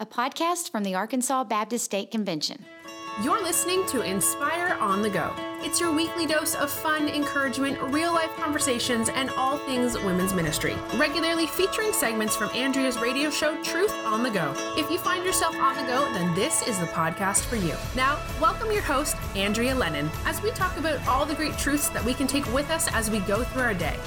a podcast from the Arkansas Baptist State Convention. You're listening to Inspire on the Go. It's your weekly dose of fun, encouragement, real life conversations, and all things women's ministry. Regularly featuring segments from Andrea's radio show, Truth on the Go. If you find yourself on the go, then this is the podcast for you. Now, welcome your host, Andrea Lennon, as we talk about all the great truths that we can take with us as we go through our day.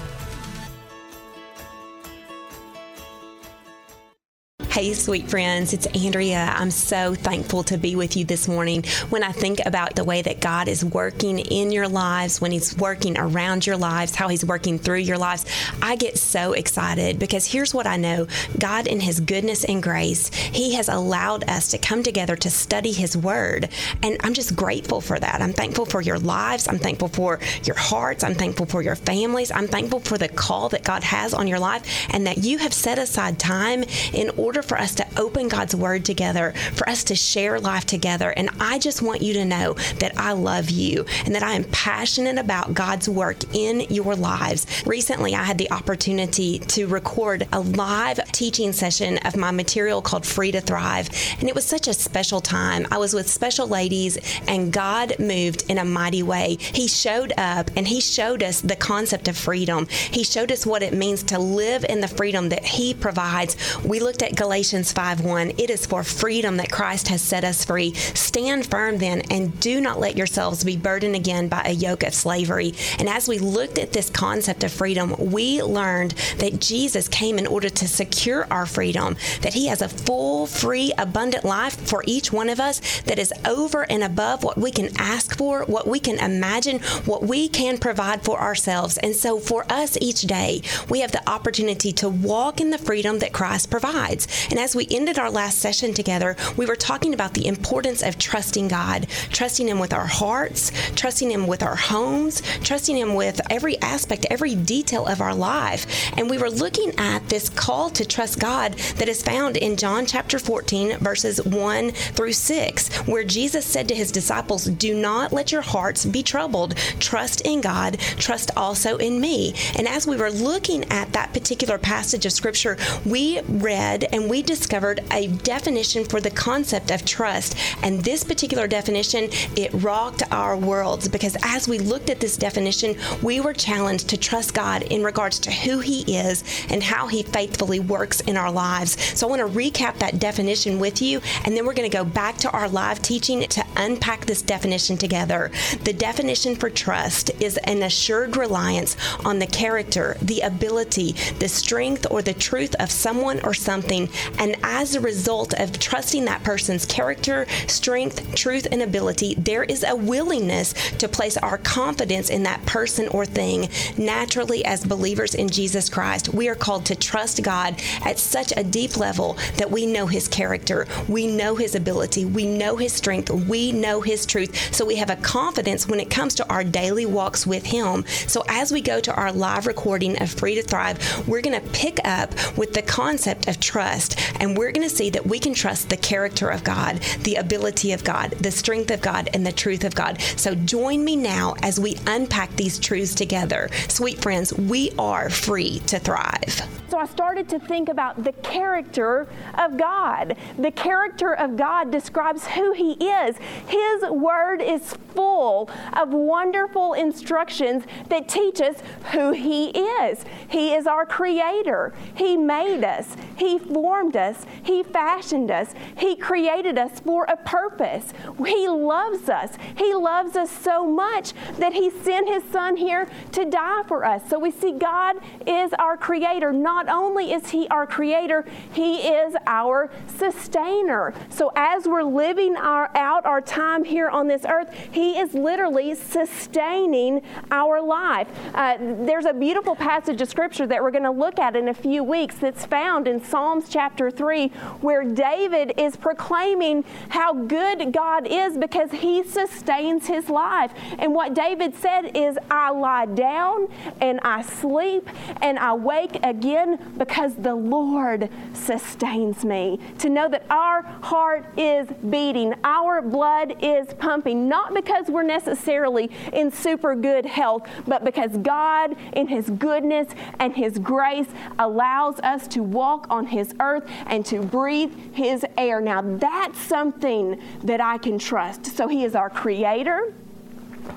Hey, sweet friends, it's Andrea. I'm so thankful to be with you this morning. When I think about the way that God is working in your lives, when He's working around your lives, how He's working through your lives, I get so excited because here's what I know God, in His goodness and grace, He has allowed us to come together to study His Word. And I'm just grateful for that. I'm thankful for your lives. I'm thankful for your hearts. I'm thankful for your families. I'm thankful for the call that God has on your life and that you have set aside time in order for us to open God's Word together, for us to share life together. And I just want you to know that I love you and that I am passionate about God's work in your lives. Recently, I had the opportunity to record a live teaching session of my material called Free to Thrive. And it was such a special time. I was with special ladies, and God moved in a mighty way. He showed up and He showed us the concept of freedom. He showed us what it means to live in the freedom that He provides. We looked at Galatians Galatians 5:1, it is for freedom that Christ has set us free. Stand firm then and do not let yourselves be burdened again by a yoke of slavery. And as we looked at this concept of freedom, we learned that Jesus came in order to secure our freedom, that he has a full, free, abundant life for each one of us that is over and above what we can ask for, what we can imagine, what we can provide for ourselves. And so for us each day, we have the opportunity to walk in the freedom that Christ provides. And as we ended our last session together, we were talking about the importance of trusting God, trusting Him with our hearts, trusting Him with our homes, trusting Him with every aspect, every detail of our life. And we were looking at this call to trust God that is found in John chapter 14, verses 1 through 6, where Jesus said to His disciples, Do not let your hearts be troubled. Trust in God, trust also in me. And as we were looking at that particular passage of Scripture, we read and we discovered a definition for the concept of trust. And this particular definition, it rocked our worlds because as we looked at this definition, we were challenged to trust God in regards to who He is and how He faithfully works in our lives. So I want to recap that definition with you, and then we're going to go back to our live teaching to unpack this definition together. The definition for trust is an assured reliance on the character, the ability, the strength, or the truth of someone or something and as a result of trusting that person's character, strength, truth, and ability, there is a willingness to place our confidence in that person or thing. Naturally, as believers in Jesus Christ, we are called to trust God at such a deep level that we know His character, we know His ability, we know His strength, we know His truth. So we have a confidence when it comes to our daily walks with Him. So as we go to our live recording of Free to Thrive, we're going to pick up with the concept of trust and we're going to see that we can trust the character of God, the ability of God, the strength of God, and the truth of God. So join me now as we unpack these truths together. Sweet friends, we are free to thrive. So I started to think about the character of God. The character of God describes who He is. His word is full of wonderful instructions that teach us who He is. He is our creator. He made us, He formed us, He fashioned us, He created us for a purpose. He loves us. He loves us so much that He sent His Son here to die for us. So we see God is our creator, not only is He our creator, He is our sustainer. So as we're living our, out our time here on this earth, He is literally sustaining our life. Uh, there's a beautiful passage of Scripture that we're going to look at in a few weeks that's found in Psalms chapter 3, where David is proclaiming how good God is because He sustains his life. And what David said is, I lie down and I sleep and I wake again because the Lord sustains me. To know that our heart is beating, our blood is pumping, not because we're necessarily in super good health, but because God, in His goodness and His grace, allows us to walk on His earth earth and to breathe his air. Now, that's something that I can trust. So, he is our creator.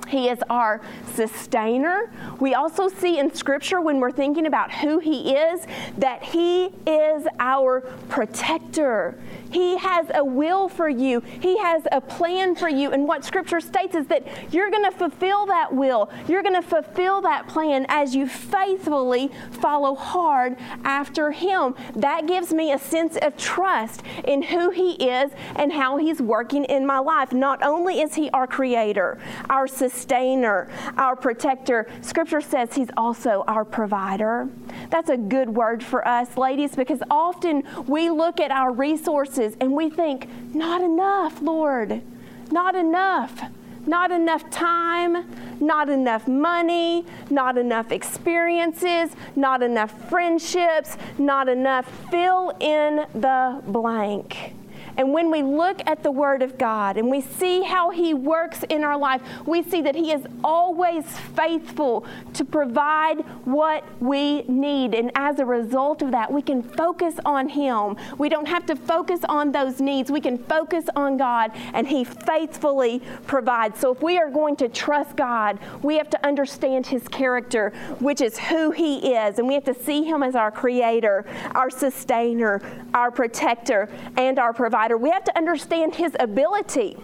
He is our sustainer. We also see in Scripture when we're thinking about who He is that He is our protector. He has a will for you, He has a plan for you. And what Scripture states is that you're going to fulfill that will, you're going to fulfill that plan as you faithfully follow hard after Him. That gives me a sense of trust in who He is and how He's working in my life. Not only is He our Creator, our sustainer, our protector, Scripture says He's also our provider. That's a good word for us, ladies, because often we look at our resources and we think, not enough, Lord, not enough. Not enough time, not enough money, not enough experiences, not enough friendships, not enough fill in the blank. And when we look at the Word of God and we see how He works in our life, we see that He is always faithful to provide what we need. And as a result of that, we can focus on Him. We don't have to focus on those needs. We can focus on God, and He faithfully provides. So if we are going to trust God, we have to understand His character, which is who He is. And we have to see Him as our Creator, our Sustainer, our Protector, and our Provider provider, we have to understand his ability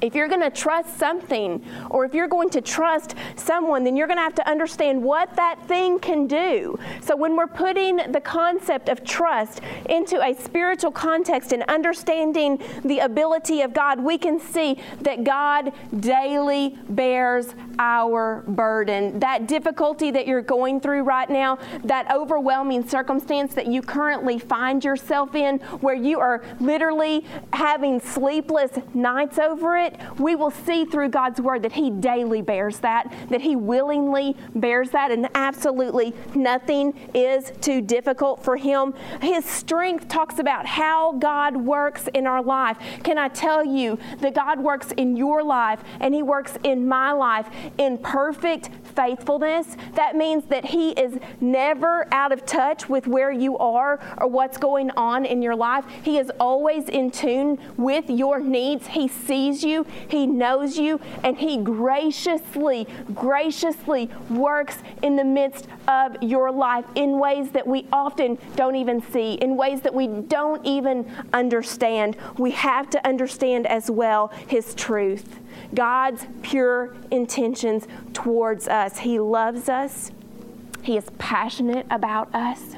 if you're going to trust something or if you're going to trust someone, then you're going to have to understand what that thing can do. So, when we're putting the concept of trust into a spiritual context and understanding the ability of God, we can see that God daily bears our burden. That difficulty that you're going through right now, that overwhelming circumstance that you currently find yourself in, where you are literally having sleepless nights over it, we will see through God's word that He daily bears that, that He willingly bears that, and absolutely nothing is too difficult for Him. His strength talks about how God works in our life. Can I tell you that God works in your life and He works in my life in perfect faithfulness? That means that He is never out of touch with where you are or what's going on in your life. He is always in tune with your needs. He sees you you, He knows you, and He graciously, graciously works in the midst of your life in ways that we often don't even see, in ways that we don't even understand. We have to understand as well His truth. God's pure intentions towards us. He loves us. He is passionate about us.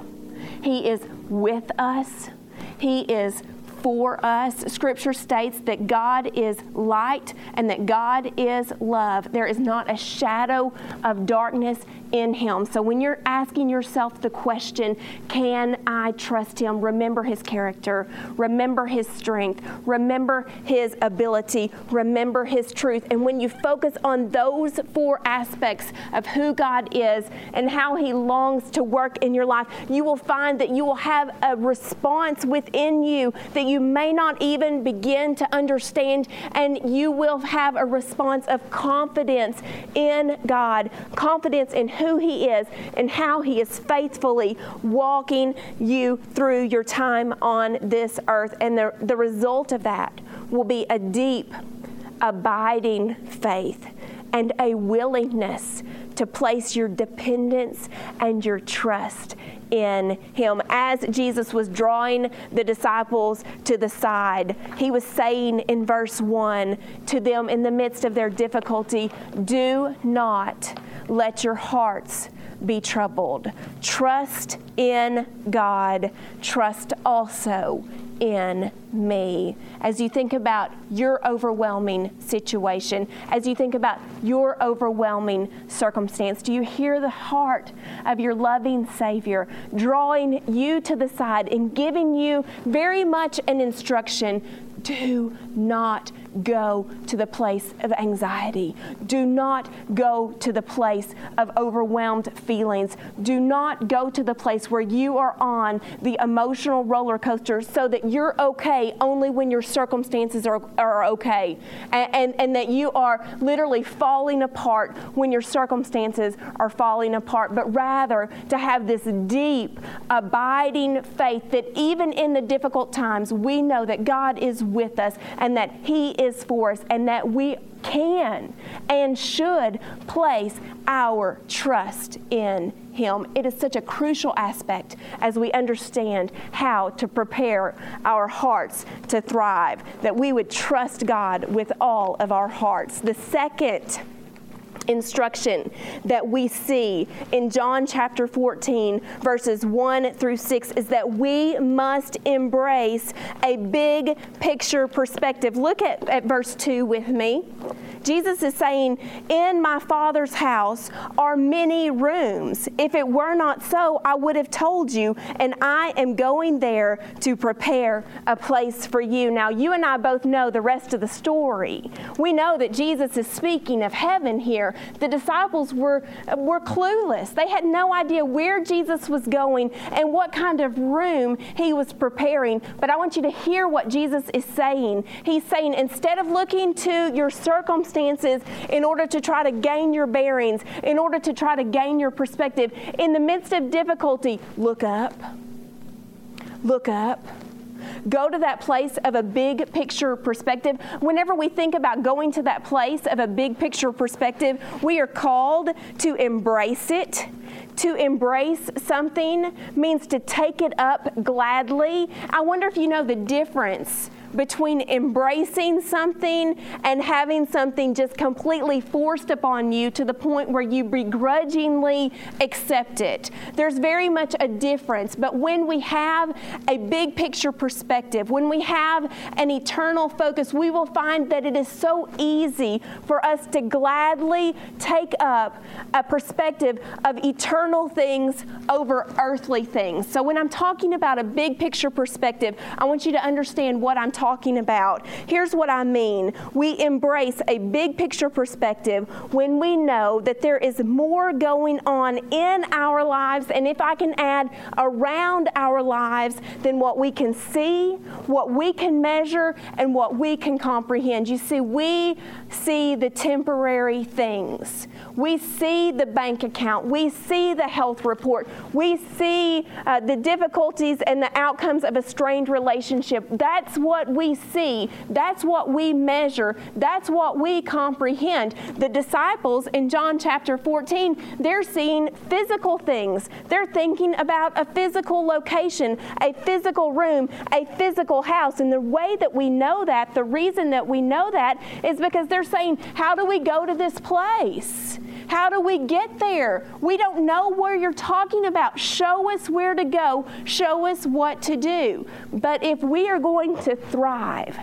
He is with us. He is for us. Scripture states that God is light and that God is love. There is not a shadow of darkness in Him. So when you're asking yourself the question, can I trust Him? Remember His character, remember His strength, remember His ability, remember His truth. And when you focus on those four aspects of who God is and how He longs to work in your life, you will find that you will have a response within you that you may not even begin to understand, and you will have a response of confidence in God, confidence in who He is and how He is faithfully walking you through your time on this earth. And the, the result of that will be a deep, abiding faith and a willingness to place your dependence and your trust in him. As Jesus was drawing the disciples to the side, he was saying in verse 1 to them in the midst of their difficulty, Do not let your hearts be troubled. Trust in God. Trust also in me. As you think about your overwhelming situation, as you think about your overwhelming circumstance, do you hear the heart of your loving Savior drawing you to the side and giving you very much an instruction do not go to the place of anxiety. Do not go to the place of overwhelmed feelings. Do not go to the place where you are on the emotional roller coaster so that you're okay only when your circumstances are, are okay. And, and, and that you are literally falling apart when your circumstances are falling apart, but rather to have this deep, abiding faith that even in the difficult times, we know that God is with us and that He is for us and that we can and should place our trust in Him. It is such a crucial aspect as we understand how to prepare our hearts to thrive, that we would trust God with all of our hearts. The second instruction that we see in John chapter 14, verses 1 through 6, is that we must embrace a big picture perspective. Look at, at verse 2 with me. Jesus is saying, In my Father's house are many rooms. If it were not so, I would have told you, and I am going there to prepare a place for you. Now, you and I both know the rest of the story. We know that Jesus is speaking of heaven here. The disciples were, were clueless, they had no idea where Jesus was going and what kind of room he was preparing. But I want you to hear what Jesus is saying. He's saying, instead of looking to your circumstances, circumstances in order to try to gain your bearings, in order to try to gain your perspective. In the midst of difficulty, look up. Look up go to that place of a big picture perspective. Whenever we think about going to that place of a big picture perspective, we are called to embrace it. To embrace something means to take it up gladly. I wonder if you know the difference between embracing something and having something just completely forced upon you to the point where you begrudgingly accept it. There's very much a difference, but when we have a big picture perspective, when we have an eternal focus, we will find that it is so easy for us to gladly take up a perspective of eternal things over earthly things. So when I'm talking about a big picture perspective, I want you to understand what I'm talking about. Here's what I mean we embrace a big picture perspective when we know that there is more going on in our lives, and if I can add around our lives, than what we can see, what we can measure, and what we can comprehend. You see, we see the temporary things. We see the bank account. We see the health report. We see uh, the difficulties and the outcomes of a strained relationship. That's what we see. That's what we measure. That's what we comprehend. The disciples in John chapter 14, they're seeing physical things. They're thinking about a physical location, a physical room, a physical house. And the way that we know that, the reason that we know that is because they're saying, How do we go to this place? How do we get there? We don't know where you're talking about. Show us where to go, show us what to do. But if we are going to thrive,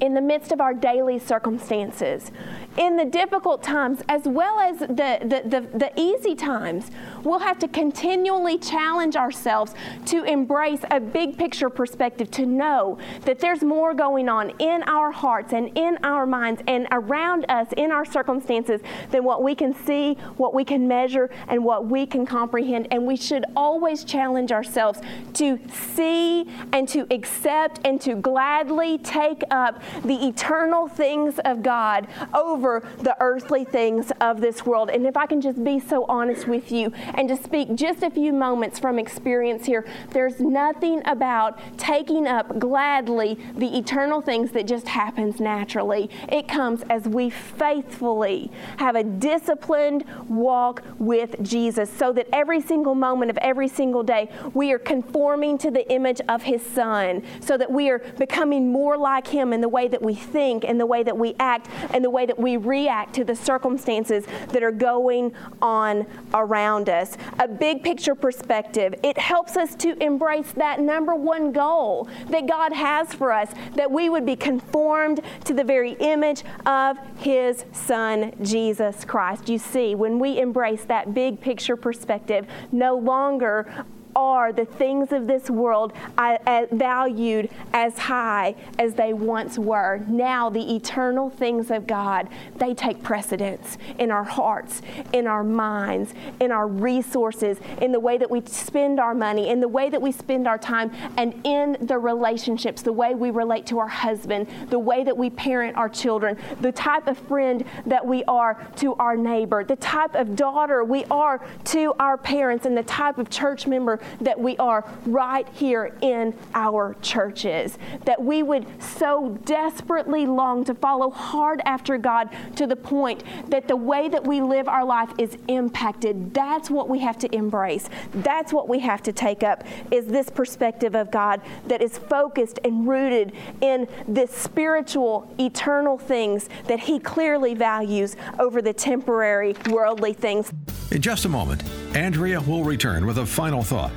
in the midst of our daily circumstances, in the difficult times as well as the, the, the, the, easy times, we'll have to continually challenge ourselves to embrace a big picture perspective, to know that there's more going on in our hearts and in our minds and around us in our circumstances than what we can see, what we can measure, and what we can comprehend. And we should always challenge ourselves to see and to accept and to gladly take up the eternal things of God over over the earthly things of this world. And if I can just be so honest with you and just speak just a few moments from experience here, there's nothing about taking up gladly the eternal things that just happens naturally. It comes as we faithfully have a disciplined walk with Jesus so that every single moment of every single day we are conforming to the image of His Son, so that we are becoming more like Him in the way that we think, in the way that we act, and the way that we react to the circumstances that are going on around us. A big picture perspective, it helps us to embrace that number one goal that God has for us, that we would be conformed to the very image of His Son, Jesus Christ. You see, when we embrace that big picture perspective, no longer are the things of this world uh, valued as high as they once were. Now, the eternal things of God, they take precedence in our hearts, in our minds, in our resources, in the way that we spend our money, in the way that we spend our time, and in the relationships, the way we relate to our husband, the way that we parent our children, the type of friend that we are to our neighbor, the type of daughter we are to our parents, and the type of church member that we are right here in our churches. That we would so desperately long to follow hard after God to the point that the way that we live our life is impacted. That's what we have to embrace. That's what we have to take up is this perspective of God that is focused and rooted in this spiritual, eternal things that He clearly values over the temporary, worldly things. In just a moment, Andrea will return with a final thought.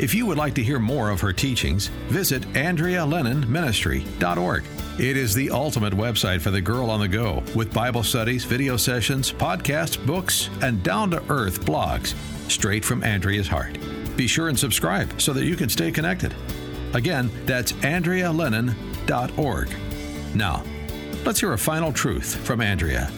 If you would like to hear more of her teachings, visit AndreaLennonMinistry.org. It is the ultimate website for the girl on the go, with Bible studies, video sessions, podcasts, books, and down to earth blogs straight from Andrea's heart. Be sure and subscribe so that you can stay connected. Again, that's AndreaLennon.org. Now, let's hear a final truth from Andrea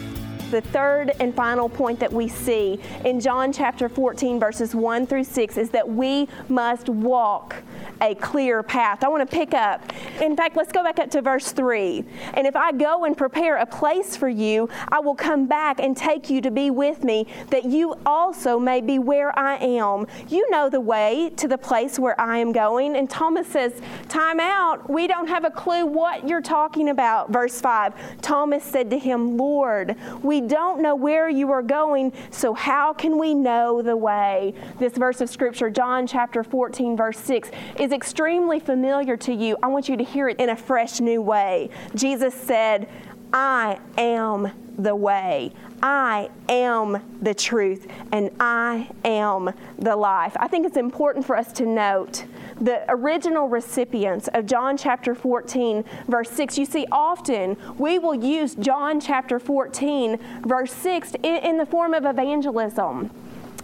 the third and final point that we see in John chapter 14, verses 1 through 6, is that we must walk a clear path. I want to pick up. In fact, let's go back up to verse 3. And if I go and prepare a place for you, I will come back and take you to be with me, that you also may be where I am. You know the way to the place where I am going. And Thomas says, Time out. We don't have a clue what you're talking about. Verse 5 Thomas said to him, Lord, we don't know where you are going, so how can we know the way? This verse of Scripture, John chapter 14, verse 6, is extremely familiar to you. I want you to hear it in a fresh new way. Jesus said, I am the way. I am the truth and I am the life. I think it's important for us to note the original recipients of John chapter 14, verse 6. You see, often we will use John chapter 14, verse 6 in, in the form of evangelism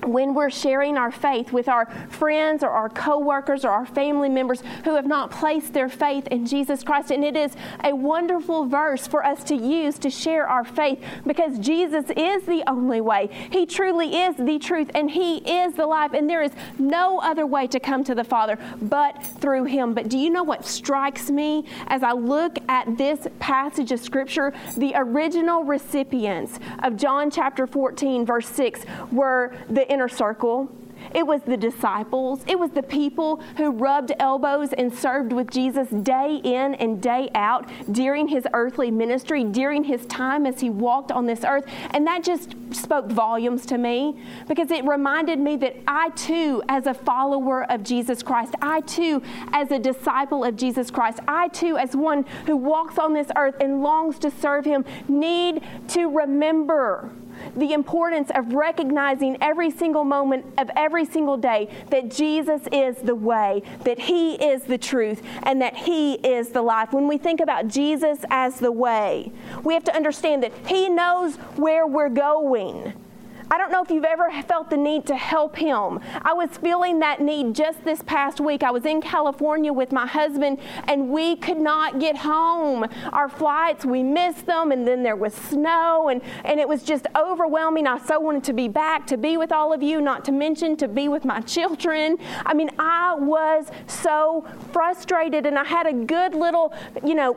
when we're sharing our faith with our friends or our coworkers or our family members who have not placed their faith in Jesus Christ. And it is a wonderful verse for us to use to share our faith because Jesus is the only way. He truly is the truth and He is the life. And there is no other way to come to the Father but through Him. But do you know what strikes me as I look at this passage of Scripture? The original recipients of John chapter 14, verse 6 were the inner circle. It was the disciples. It was the people who rubbed elbows and served with Jesus day in and day out during his earthly ministry, during his time as he walked on this earth. And that just spoke volumes to me because it reminded me that I too, as a follower of Jesus Christ, I too, as a disciple of Jesus Christ, I too, as one who walks on this earth and longs to serve him, need to remember the importance of recognizing every single moment of every single day that Jesus is the way, that He is the truth, and that He is the life. When we think about Jesus as the way, we have to understand that He knows where we're going. I don't know if you've ever felt the need to help him. I was feeling that need just this past week. I was in California with my husband and we could not get home. Our flights, we missed them and then there was snow and, and it was just overwhelming. I so wanted to be back, to be with all of you, not to mention to be with my children. I mean, I was so frustrated and I had a good little, you know,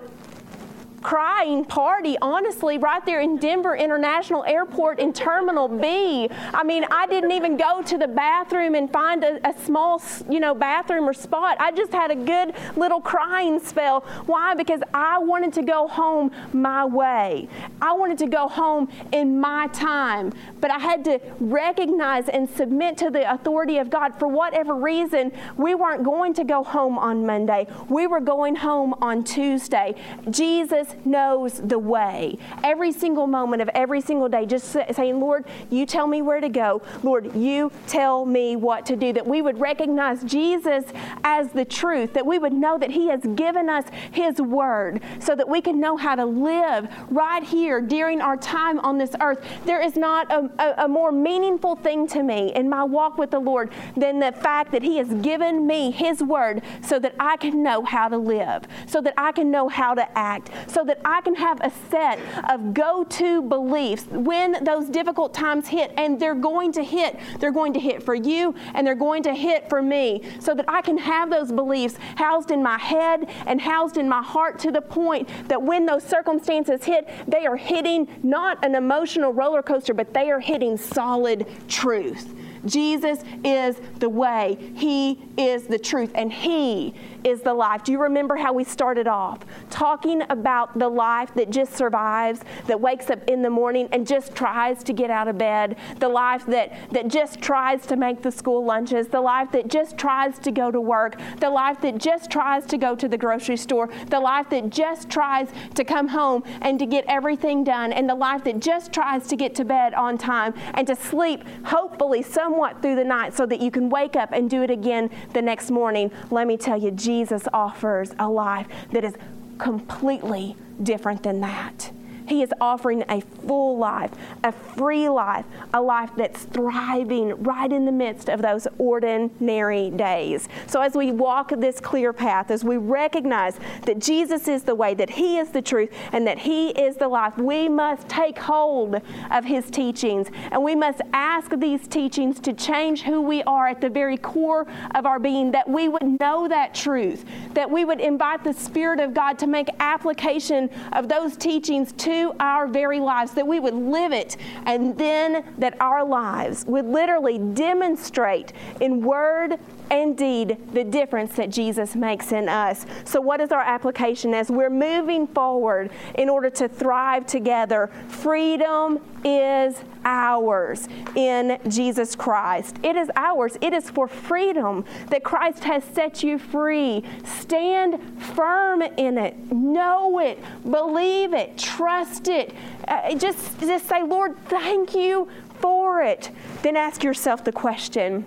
crying party, honestly, right there in Denver International Airport in Terminal B. I mean, I didn't even go to the bathroom and find a, a, small, you know, bathroom or spot. I just had a good little crying spell. Why? Because I wanted to go home my way. I wanted to go home in my time. But I had to recognize and submit to the authority of God. For whatever reason, we weren't going to go home on Monday. We were going home on Tuesday. Jesus knows the way. Every single moment of every single day, just saying, Lord, you tell me where to go. Lord, you tell me what to do. That we would recognize Jesus as the truth, that we would know that He has given us His word so that we can know how to live right here during our time on this earth. There is not a, a, a more meaningful thing to me in my walk with the Lord than the fact that He has given me His word so that I can know how to live, so that I can know how to act, so that I can have a set of go to beliefs when those difficult times hit, and they're going to hit. They're going to hit for you and they're going to hit for me, so that I can have those beliefs housed in my head and housed in my heart to the point that when those circumstances hit, they are hitting not an emotional roller coaster, but they are hitting solid truth. Jesus is the way, He is the truth, and He is the life. Do you remember how we started off? Talking about the life that just survives, that wakes up in the morning and just tries to get out of bed, the life that, that just tries to make the school lunches, the life that just tries to go to work, the life that just tries to go to the grocery store, the life that just tries to come home and to get everything done, and the life that just tries to get to bed on time and to sleep, hopefully, somewhat through the night so that you can wake up and do it again the next morning. Let me tell you, Jesus Jesus offers a life that is completely different than that. He is offering a full life, a free life, a life that's thriving right in the midst of those ordinary days. So, as we walk this clear path, as we recognize that Jesus is the way, that He is the truth, and that He is the life, we must take hold of His teachings and we must ask these teachings to change who we are at the very core of our being, that we would know that truth, that we would invite the Spirit of God to make application of those teachings to to our very lives, that we would live it, and then that our lives would literally demonstrate in word and deed the difference that Jesus makes in us. So, what is our application as we're moving forward in order to thrive together? Freedom is ours in Jesus Christ. It is ours. It is for freedom that Christ has set you free. Stand firm in it. Know it. Believe it. Trust it. Uh, just, just say, Lord, thank you for it. Then ask yourself the question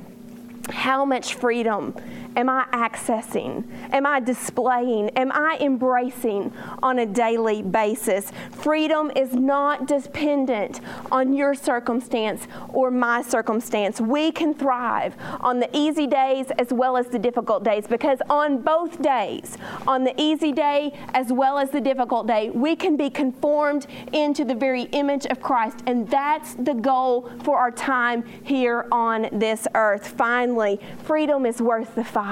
how much freedom am I accessing? Am I displaying? Am I embracing on a daily basis? Freedom is not dependent on your circumstance or my circumstance. We can thrive on the easy days as well as the difficult days because on both days, on the easy day as well as the difficult day, we can be conformed into the very image of Christ. And that's the goal for our time here on this earth. Finally, freedom is worth the fight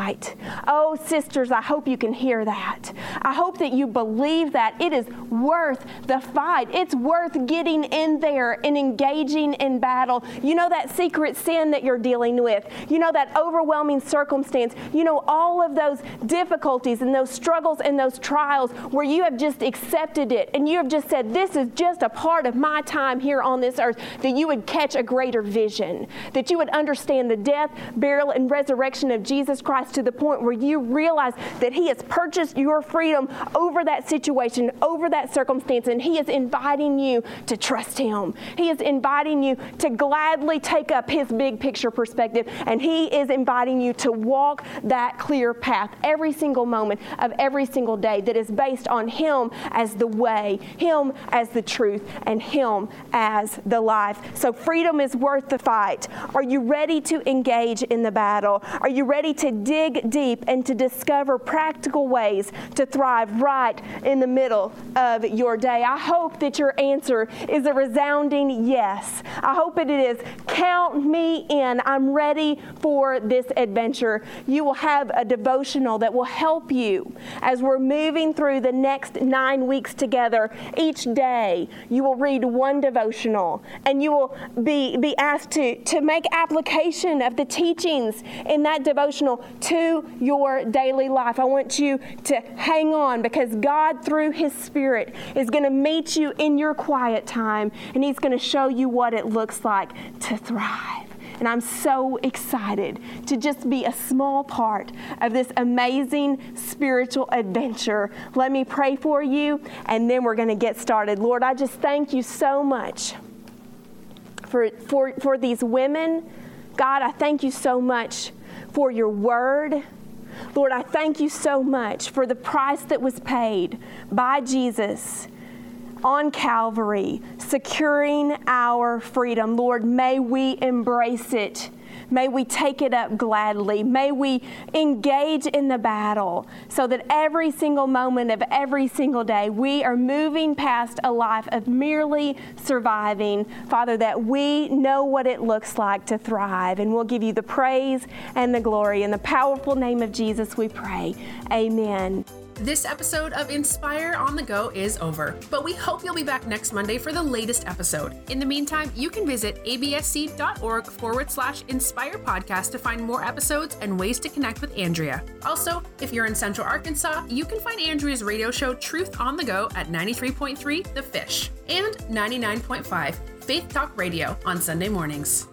Oh, sisters, I hope you can hear that. I hope that you believe that it is worth the fight. It's worth getting in there and engaging in battle. You know that secret sin that you're dealing with. You know that overwhelming circumstance. You know all of those difficulties and those struggles and those trials where you have just accepted it and you have just said, This is just a part of my time here on this earth. That you would catch a greater vision, that you would understand the death, burial, and resurrection of Jesus Christ To the point where you realize that He has purchased your freedom over that situation, over that circumstance, and He is inviting you to trust Him. He is inviting you to gladly take up His big picture perspective, and He is inviting you to walk that clear path every single moment of every single day that is based on Him as the way, Him as the truth, and Him as the life. So freedom is worth the fight. Are you ready to engage in the battle? Are you ready to dig deep and to discover practical ways to thrive right in the middle of your day. I hope that your answer is a resounding yes. I hope it is count me in. I'm ready for this adventure. You will have a devotional that will help you as we're moving through the next nine weeks together. Each day, you will read one devotional and you will be, be asked to, to make application of the teachings in that devotional to your daily life. I want you to hang on because God, through His Spirit, is going to meet you in your quiet time and He's going to show you what it looks like to thrive And I'm so excited to just be a small part of this amazing spiritual adventure. Let me pray for you, and then we're going to get started. Lord, I just thank you so much for, for, for these women. God, I thank you so much for your word. Lord, I thank you so much for the price that was paid by Jesus on Calvary, securing our freedom. Lord, may we embrace it May we take it up gladly. May we engage in the battle so that every single moment of every single day we are moving past a life of merely surviving. Father, that we know what it looks like to thrive. And we'll give you the praise and the glory. In the powerful name of Jesus, we pray. Amen. This episode of Inspire on the Go is over, but we hope you'll be back next Monday for the latest episode. In the meantime, you can visit absc.org forward slash inspire podcast to find more episodes and ways to connect with Andrea. Also, if you're in Central Arkansas, you can find Andrea's radio show Truth on the Go at 93.3 The Fish and 99.5 Faith Talk Radio on Sunday mornings.